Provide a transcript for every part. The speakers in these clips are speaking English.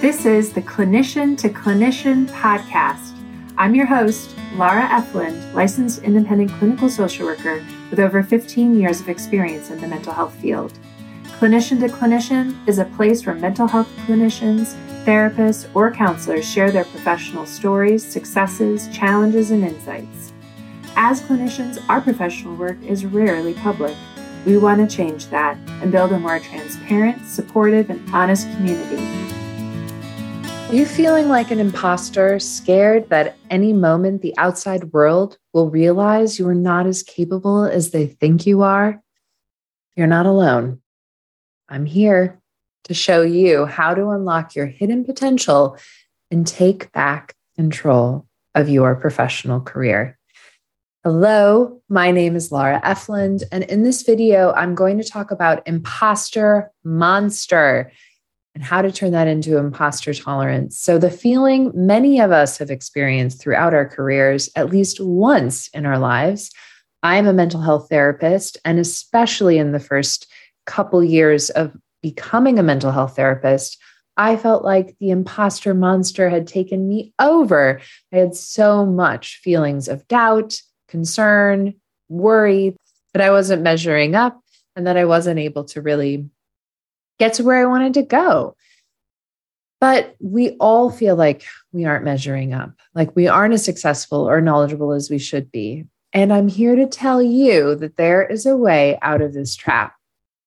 This is the Clinician to Clinician podcast. I'm your host, Laura Efland, licensed independent clinical social worker with over 15 years of experience in the mental health field. Clinician to Clinician is a place where mental health clinicians, therapists, or counselors share their professional stories, successes, challenges, and insights. As clinicians, our professional work is rarely public. We want to change that and build a more transparent, supportive, and honest community. Are you feeling like an imposter, scared that any moment the outside world will realize you are not as capable as they think you are? You're not alone. I'm here to show you how to unlock your hidden potential and take back control of your professional career. Hello, my name is Laura Efland, and in this video, I'm going to talk about imposter monster and how to turn that into imposter tolerance. So, the feeling many of us have experienced throughout our careers, at least once in our lives. I'm a mental health therapist, and especially in the first couple years of becoming a mental health therapist, I felt like the imposter monster had taken me over. I had so much feelings of doubt, concern, worry that I wasn't measuring up and that I wasn't able to really get to where I wanted to go. But we all feel like we aren't measuring up, like we aren't as successful or knowledgeable as we should be. And I'm here to tell you that there is a way out of this trap.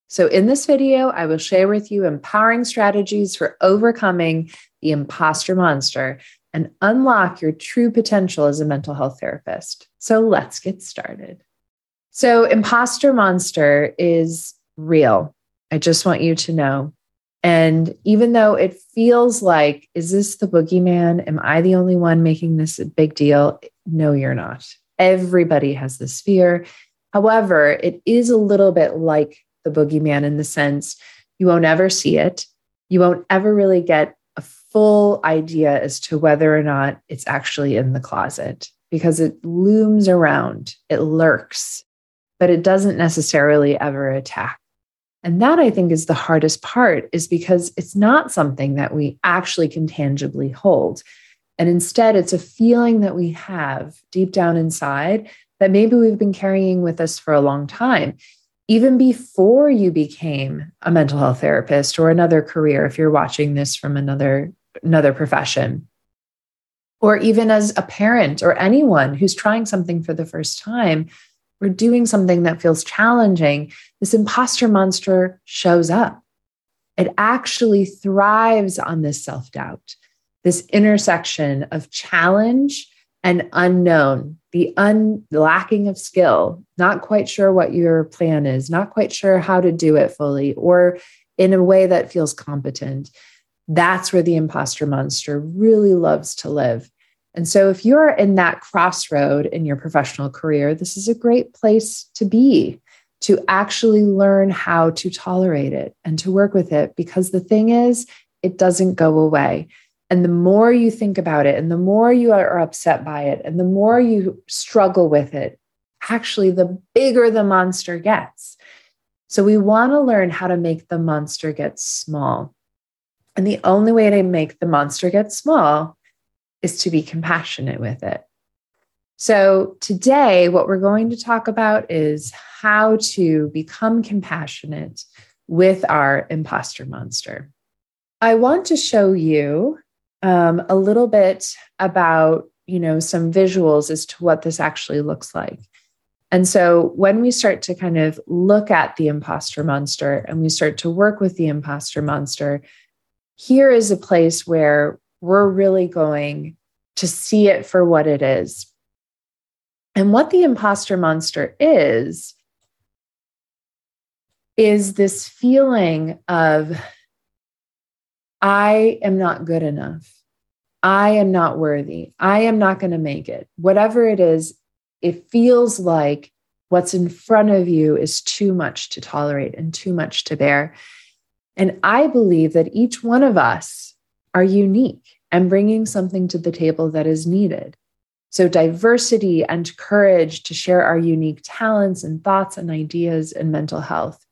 So, in this video, I will share with you empowering strategies for overcoming the imposter monster and unlock your true potential as a mental health therapist. So, let's get started. So, imposter monster is real. I just want you to know. And even though it feels like, is this the boogeyman? Am I the only one making this a big deal? No, you're not. Everybody has this fear. However, it is a little bit like the boogeyman in the sense you won't ever see it. You won't ever really get a full idea as to whether or not it's actually in the closet because it looms around, it lurks, but it doesn't necessarily ever attack. And that I think is the hardest part, is because it's not something that we actually can tangibly hold. And instead, it's a feeling that we have deep down inside that maybe we've been carrying with us for a long time, even before you became a mental health therapist or another career, if you're watching this from another, another profession. Or even as a parent or anyone who's trying something for the first time, we're doing something that feels challenging, this imposter monster shows up. It actually thrives on this self doubt, this intersection of challenge and unknown, the un lacking of skill, not quite sure what your plan is, not quite sure how to do it fully, or in a way that feels competent. That's where the imposter monster really loves to live. And so, if you're in that crossroad in your professional career, this is a great place to be to actually learn how to tolerate it and to work with it. Because the thing is, it doesn't go away. And the more you think about it, and the more you are upset by it, and the more you struggle with it, actually, the bigger the monster gets. So, we want to learn how to make the monster get small. And the only way to make the monster get small is to be compassionate with it. So, today, what we're going to talk about is how to become compassionate with our imposter monster. I want to show you um, a little bit about, you know, some visuals as to what this actually looks like. And so, when we start to kind of look at the imposter monster and we start to work with the imposter monster, here is a place where we're really going to see it for what it is. And what the imposter monster is, is this feeling of, I am not good enough. I am not worthy. I am not going to make it. Whatever it is, it feels like what's in front of you is too much to tolerate and too much to bear. And I believe that each one of us are unique and bringing something to the table that is needed. So, diversity and courage to share our unique talents and thoughts and ideas in mental health.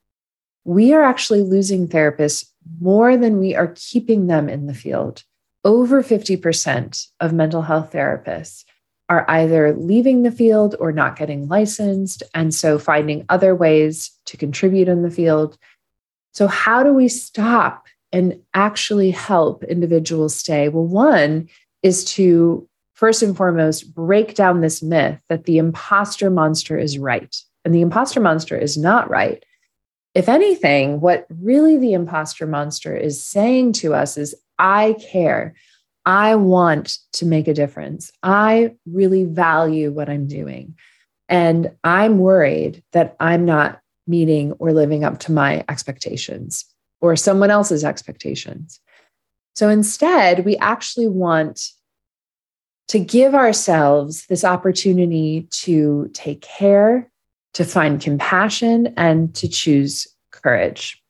We are actually losing therapists more than we are keeping them in the field. Over 50% of mental health therapists are either leaving the field or not getting licensed. And so finding other ways to contribute in the field. So, how do we stop and actually help individuals stay? Well, one is to first and foremost break down this myth that the imposter monster is right. And the imposter monster is not right. If anything, what really the imposter monster is saying to us is, I care. I want to make a difference. I really value what I'm doing. And I'm worried that I'm not meeting or living up to my expectations or someone else's expectations. So instead, we actually want to give ourselves this opportunity to take care, to find compassion, and to choose courage.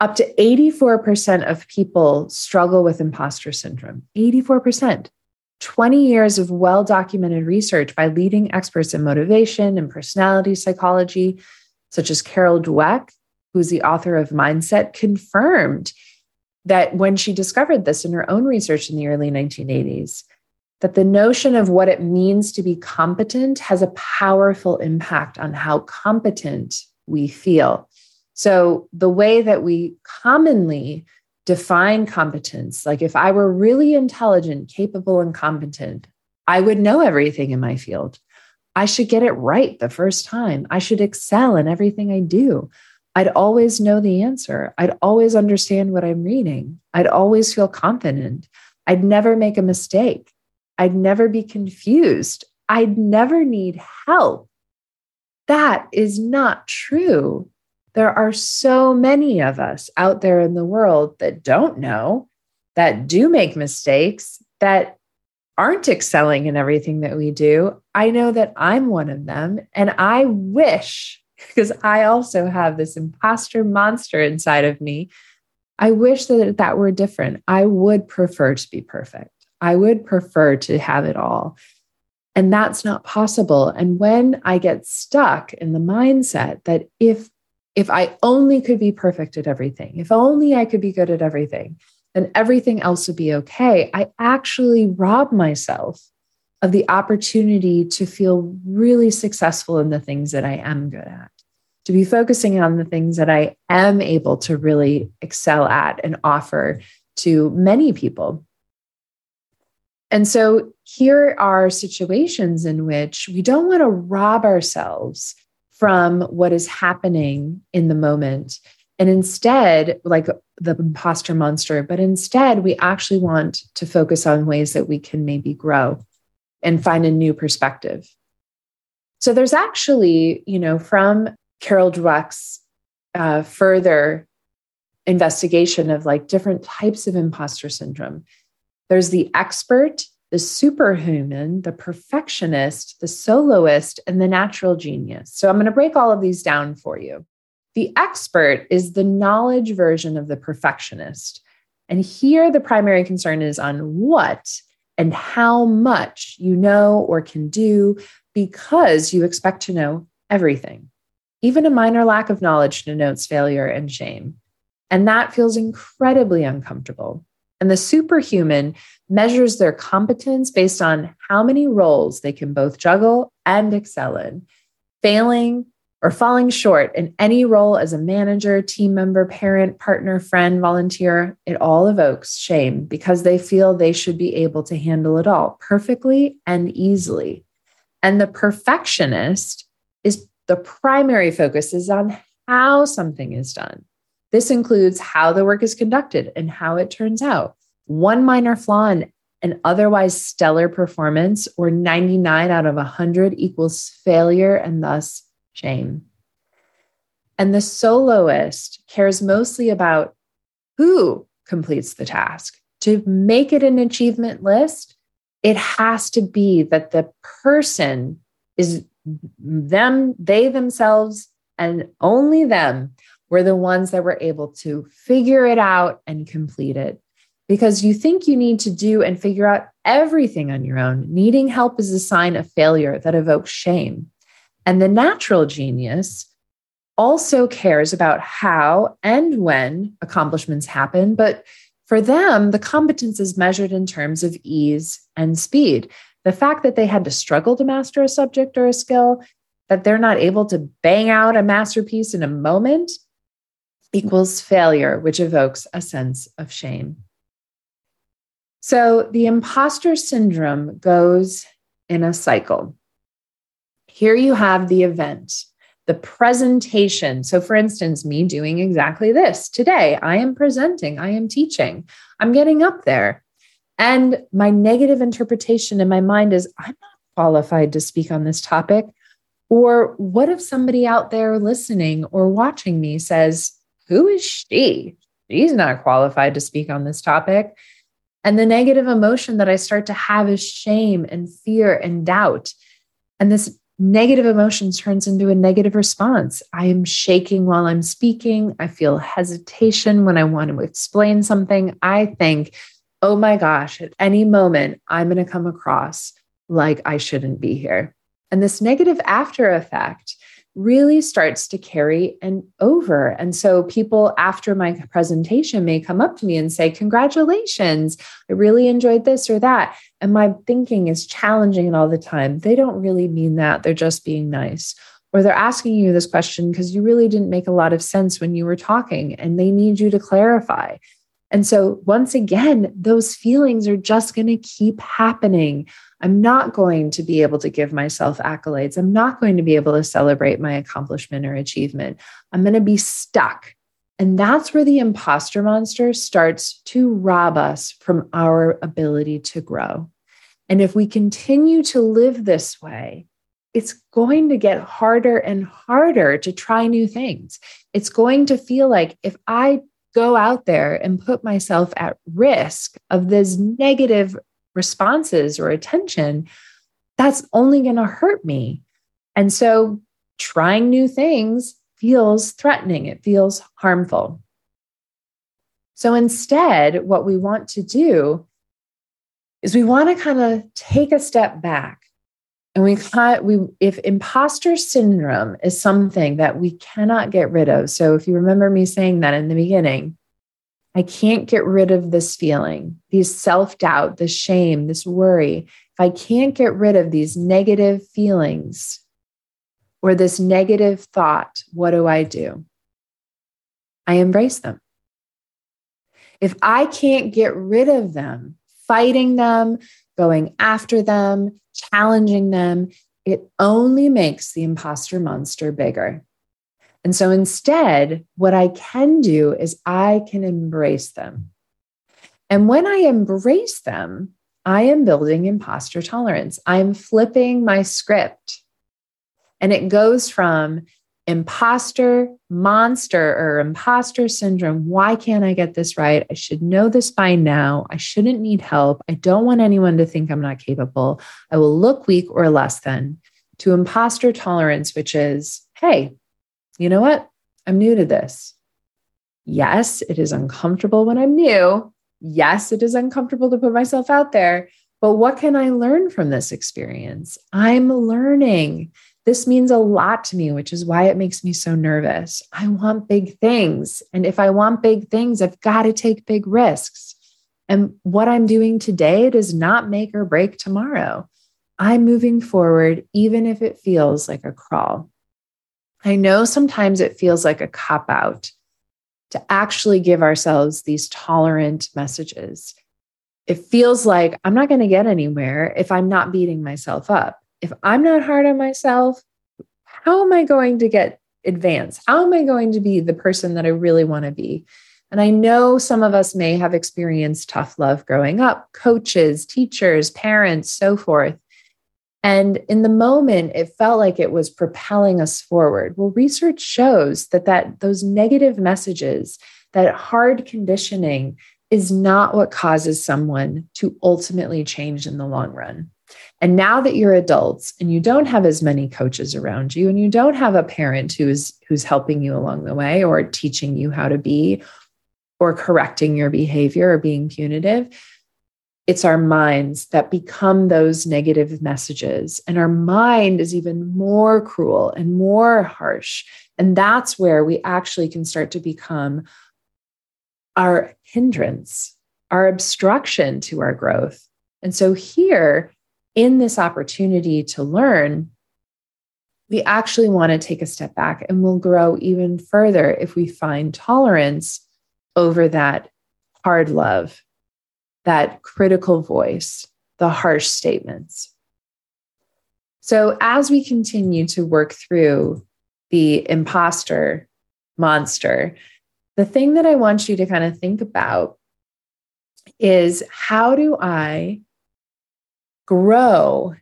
Up to 84% of people struggle with imposter syndrome. 84%. 20 years of well documented research by leading experts in motivation and personality psychology, such as Carol Dweck, who's the author of Mindset, confirmed that when she discovered this in her own research in the early 1980s, that the notion of what it means to be competent has a powerful impact on how competent we feel. So, the way that we commonly define competence, like if I were really intelligent, capable, and competent, I would know everything in my field. I should get it right the first time. I should excel in everything I do. I'd always know the answer. I'd always understand what I'm reading. I'd always feel confident. I'd never make a mistake. I'd never be confused. I'd never need help. That is not true. There are so many of us out there in the world that don't know, that do make mistakes, that aren't excelling in everything that we do. I know that I'm one of them. And I wish, because I also have this imposter monster inside of me, I wish that that were different. I would prefer to be perfect. I would prefer to have it all. And that's not possible. And when I get stuck in the mindset that if if I only could be perfect at everything, if only I could be good at everything, then everything else would be okay. I actually rob myself of the opportunity to feel really successful in the things that I am good at, to be focusing on the things that I am able to really excel at and offer to many people. And so here are situations in which we don't want to rob ourselves from what is happening in the moment. And instead, like the imposter monster, but instead, we actually want to focus on ways that we can maybe grow and find a new perspective. So there's actually, you know, from Carol Dweck's uh, further investigation of like different types of imposter syndrome, there's the expert, the superhuman, the perfectionist, the soloist, and the natural genius. So I'm going to break all of these down for you. The expert is the knowledge version of the perfectionist. And here the primary concern is on what and how much you know or can do because you expect to know everything. Even a minor lack of knowledge denotes failure and shame. And that feels incredibly uncomfortable. And the superhuman measures their competence based on how many roles they can both juggle and excel in. Failing or falling short in any role as a manager, team member, parent, partner, friend, volunteer, it all evokes shame because they feel they should be able to handle it all perfectly and easily. And the perfectionist is the primary focus is on how something is done. This includes how the work is conducted and how it turns out. One minor flaw in an otherwise stellar performance, or 99 out of 100, equals failure and thus shame. And the soloist cares mostly about who completes the task. To make it an achievement list, it has to be that the person is them, they themselves, and only them were the ones that were able to figure it out and complete it. Because you think you need to do and figure out everything on your own. Needing help is a sign of failure that evokes shame. And the natural genius also cares about how and when accomplishments happen, but for them, the competence is measured in terms of ease and speed. The fact that they had to struggle to master a subject or a skill, that they're not able to bang out a masterpiece in a moment, equals failure, which evokes a sense of shame. So the imposter syndrome goes in a cycle. Here you have the event, the presentation. So, for instance, me doing exactly this today, I am presenting, I am teaching, I'm getting up there. And my negative interpretation in my mind is I'm not qualified to speak on this topic. Or what if somebody out there listening or watching me says, Who is she? She's not qualified to speak on this topic. And the negative emotion that I start to have is shame and fear and doubt. And this negative emotion turns into a negative response. I am shaking while I'm speaking. I feel hesitation when I want to explain something. I think, oh my gosh, at any moment, I'm going to come across like I shouldn't be here. And this negative after effect really starts to carry and over. And so people after my presentation may come up to me and say, Congratulations, I really enjoyed this or that. And my thinking is challenging it all the time. They don't really mean that. They're just being nice. Or they're asking you this question because you really didn't make a lot of sense when you were talking and they need you to clarify. And so, once again, those feelings are just going to keep happening. I'm not going to be able to give myself accolades. I'm not going to be able to celebrate my accomplishment or achievement. I'm going to be stuck. And that's where the imposter monster starts to rob us from our ability to grow. And if we continue to live this way, it's going to get harder and harder to try new things. It's going to feel like if I go out there and put myself at risk of this negative responses or attention, that's only going to hurt me. And so trying new things feels threatening, it feels harmful. So instead, what we want to do is we want to kind of take a step back. And we, we, if imposter syndrome is something that we cannot get rid of. So if you remember me saying that in the beginning, I can't get rid of this feeling, these self doubt, this shame, this worry. If I can't get rid of these negative feelings or this negative thought, what do I do? I embrace them. If I can't get rid of them, fighting them, going after them, challenging them, it only makes the imposter monster bigger. And so instead, what I can do is I can embrace them. And when I embrace them, I am building imposter tolerance. I'm flipping my script. And it goes from imposter, monster, or imposter syndrome. Why can't I get this right? I should know this by now. I shouldn't need help. I don't want anyone to think I'm not capable. I will look weak or less than. To imposter tolerance, which is, hey, you know what? I'm new to this. Yes, it is uncomfortable when I'm new. Yes, it is uncomfortable to put myself out there. But what can I learn from this experience? I'm learning. This means a lot to me, which is why it makes me so nervous. I want big things. And if I want big things, I've got to take big risks. And what I'm doing today does not make or break tomorrow. I'm moving forward, even if it feels like a crawl. I know sometimes it feels like a cop out to actually give ourselves these tolerant messages. It feels like I'm not going to get anywhere if I'm not beating myself up. If I'm not hard on myself, how am I going to get advanced? How am I going to be the person that I really want to be? And I know some of us may have experienced tough love growing up, coaches, teachers, parents, so forth. And in the moment, it felt like it was propelling us forward. Well, research shows that, that those negative messages, that hard conditioning, is not what causes someone to ultimately change in the long run. And now that you're adults and you don't have as many coaches around you and you don't have a parent who's who's helping you along the way or teaching you how to be or correcting your behavior or being punitive, it's our minds that become those negative messages. And our mind is even more cruel and more harsh And that's where we actually can start to become our hindrance, our obstruction to our growth. And so, here in this opportunity to learn, we actually want to take a step back and we'll grow even further if we find tolerance over that hard love, that critical voice, the harsh statements. So, as we continue to work through the imposter monster, the thing that I want you to kind of think about is how do I grow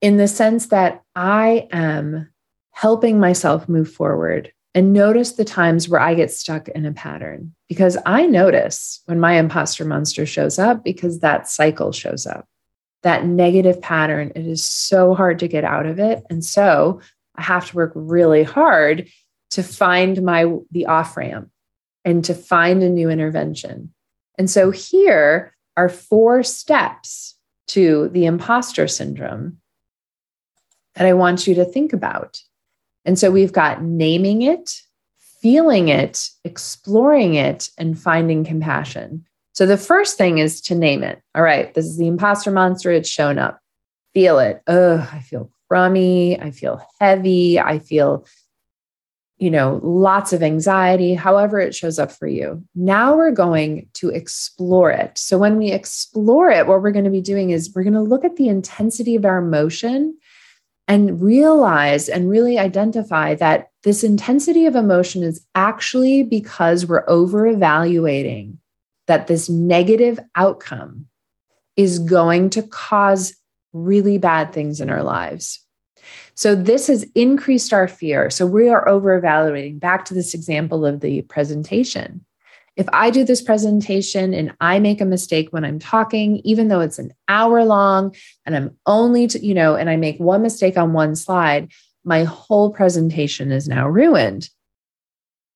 in the sense that I am helping myself move forward and notice the times where I get stuck in a pattern because I notice when my imposter monster shows up because that cycle shows up. That negative pattern, it is so hard to get out of it. And so I have to work really hard to find my the off ramp and to find a new intervention. And so here are four steps to the imposter syndrome that I want you to think about. And so we've got naming it, feeling it, exploring it, and finding compassion. So the first thing is to name it. All right, this is the imposter monster. It's shown up. Feel it. Oh, I feel crummy. I feel heavy. I feel, you know, lots of anxiety, however it shows up for you. Now we're going to explore it. So when we explore it, what we're going to be doing is we're going to look at the intensity of our emotion and realize and really identify that this intensity of emotion is actually because we're over evaluating that this negative outcome is going to cause really bad things in our lives. So, this has increased our fear. So, we are over evaluating. Back to this example of the presentation if I do this presentation and I make a mistake when I'm talking, even though it's an hour long and I'm only, to, you know, and I make one mistake on one slide, my whole presentation is now ruined.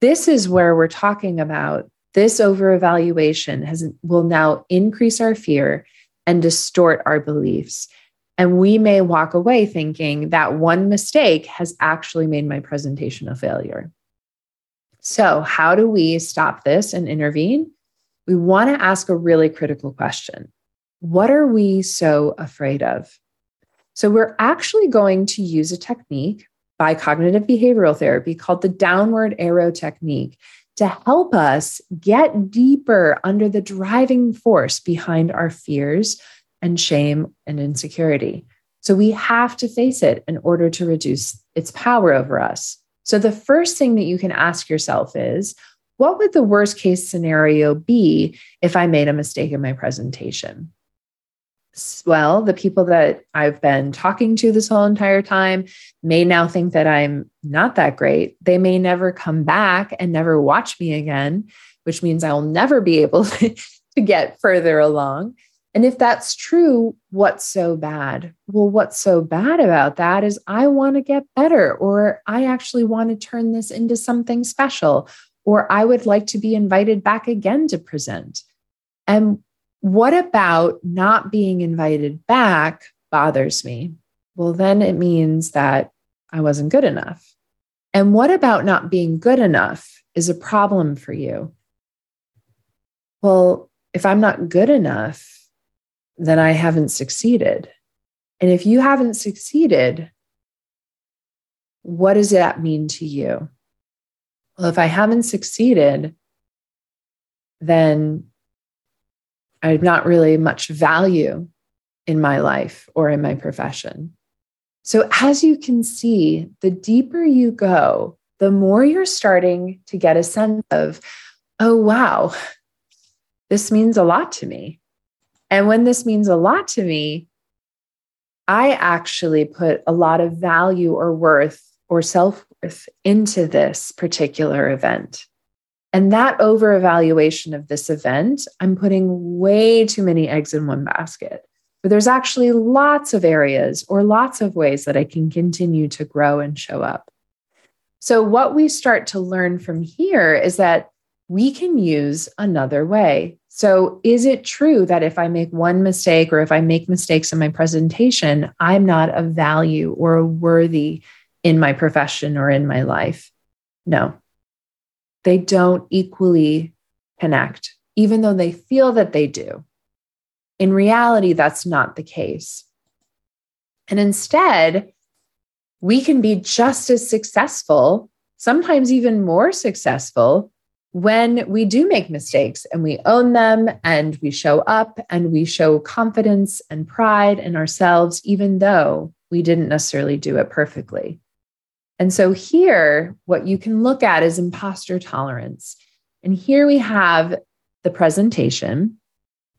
This is where we're talking about this over evaluation has will now increase our fear and distort our beliefs. And we may walk away thinking that one mistake has actually made my presentation a failure. So, how do we stop this and intervene? We want to ask a really critical question What are we so afraid of? So, we're actually going to use a technique by cognitive behavioral therapy called the downward arrow technique to help us get deeper under the driving force behind our fears and shame and insecurity. So we have to face it in order to reduce its power over us. So the first thing that you can ask yourself is what would the worst case scenario be if I made a mistake in my presentation? Well, the people that I've been talking to this whole entire time may now think that I'm not that great. They may never come back and never watch me again, which means I'll never be able to, get further along. And if that's true, what's so bad? Well, what's so bad about that is I want to get better, or I actually want to turn this into something special, or I would like to be invited back again to present. And what about not being invited back bothers me? Well, then it means that I wasn't good enough. And what about not being good enough is a problem for you? Well, if I'm not good enough, then I haven't succeeded. And if you haven't succeeded, what does that mean to you? Well, if I haven't succeeded, then I have not really much value in my life or in my profession. So, as you can see, the deeper you go, the more you're starting to get a sense of, oh, wow, this means a lot to me. And when this means a lot to me, I actually put a lot of value or worth or self worth into this particular event. And that over evaluation of this event, I'm putting way too many eggs in one basket. But there's actually lots of areas or lots of ways that I can continue to grow and show up. So, what we start to learn from here is that we can use another way. So, is it true that if I make one mistake or if I make mistakes in my presentation, I'm not of value or worthy in my profession or in my life? No, they don't equally connect, even though they feel that they do. In reality, that's not the case. And instead, we can be just as successful, sometimes even more successful, when we do make mistakes and we own them and we show up and we show confidence and pride in ourselves, even though we didn't necessarily do it perfectly. And so, here, what you can look at is imposter tolerance. And here we have the presentation.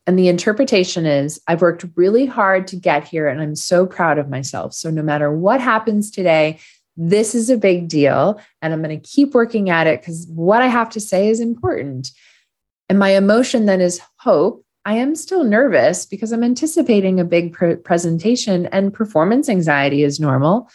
And the interpretation is I've worked really hard to get here and I'm so proud of myself. So, no matter what happens today, this is a big deal. And I'm going to keep working at it because what I have to say is important. And my emotion then is hope. I am still nervous because I'm anticipating a big presentation and performance anxiety is normal.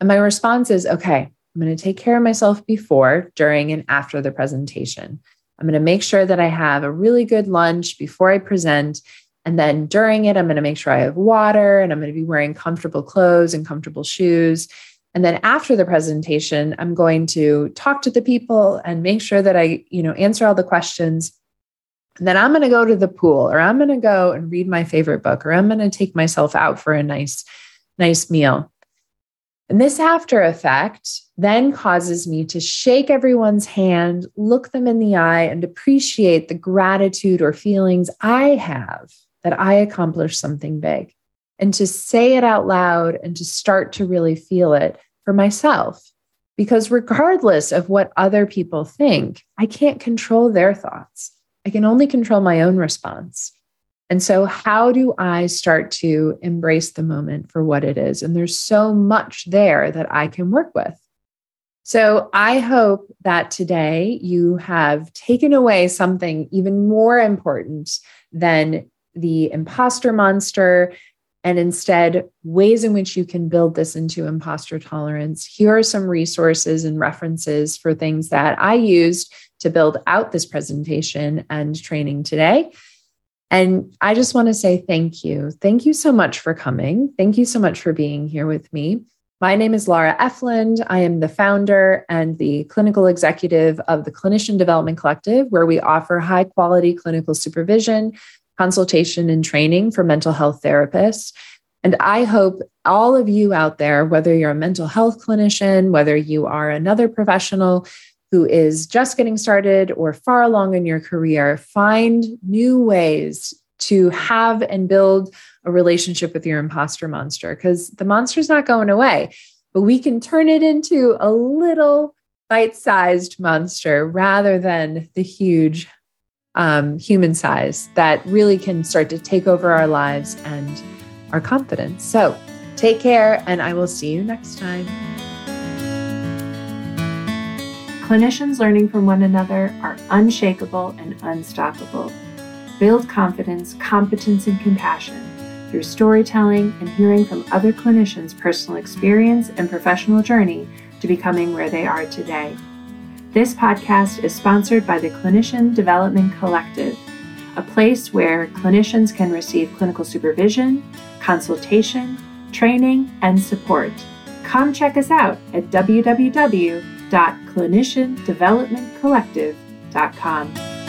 And my response is okay, I'm going to take care of myself before, during, and after the presentation. I'm going to make sure that I have a really good lunch before I present. And then during it, I'm going to make sure I have water and I'm going to be wearing comfortable clothes and comfortable shoes. And then after the presentation, I'm going to talk to the people and make sure that I, you know, answer all the questions. And then I'm going to go to the pool or I'm going to go and read my favorite book or I'm going to take myself out for a nice nice meal. And this after effect then causes me to shake everyone's hand, look them in the eye, and appreciate the gratitude or feelings I have that I accomplished something big and to say it out loud and to start to really feel it for myself. Because regardless of what other people think, I can't control their thoughts. I can only control my own response. And so, how do I start to embrace the moment for what it is? And there's so much there that I can work with. So, I hope that today you have taken away something even more important than the imposter monster and instead ways in which you can build this into imposter tolerance. Here are some resources and references for things that I used to build out this presentation and training today. And I just want to say thank you. Thank you so much for coming. Thank you so much for being here with me. My name is Laura Efland. I am the founder and the clinical executive of the Clinician Development Collective, where we offer high quality clinical supervision consultation and training for mental health therapists. And I hope all of you out there, whether you're a mental health clinician, whether you are another professional who is just getting started or far along in your career, find new ways to have and build a relationship with your imposter monster because the monster's not going away, but we can turn it into a little bite sized monster rather than the huge um, human size that really can start to take over our lives and our confidence. So take care, and I will see you next time. Clinicians learning from one another are unshakable and unstoppable. Build confidence, competence, and compassion through storytelling and hearing from other clinicians' personal experience and professional journey to becoming where they are today. This podcast is sponsored by the Clinician Development Collective, a place where clinicians can receive clinical supervision, consultation, training, and support. Come check us out at www.cliniciandevelopmentcollective.com.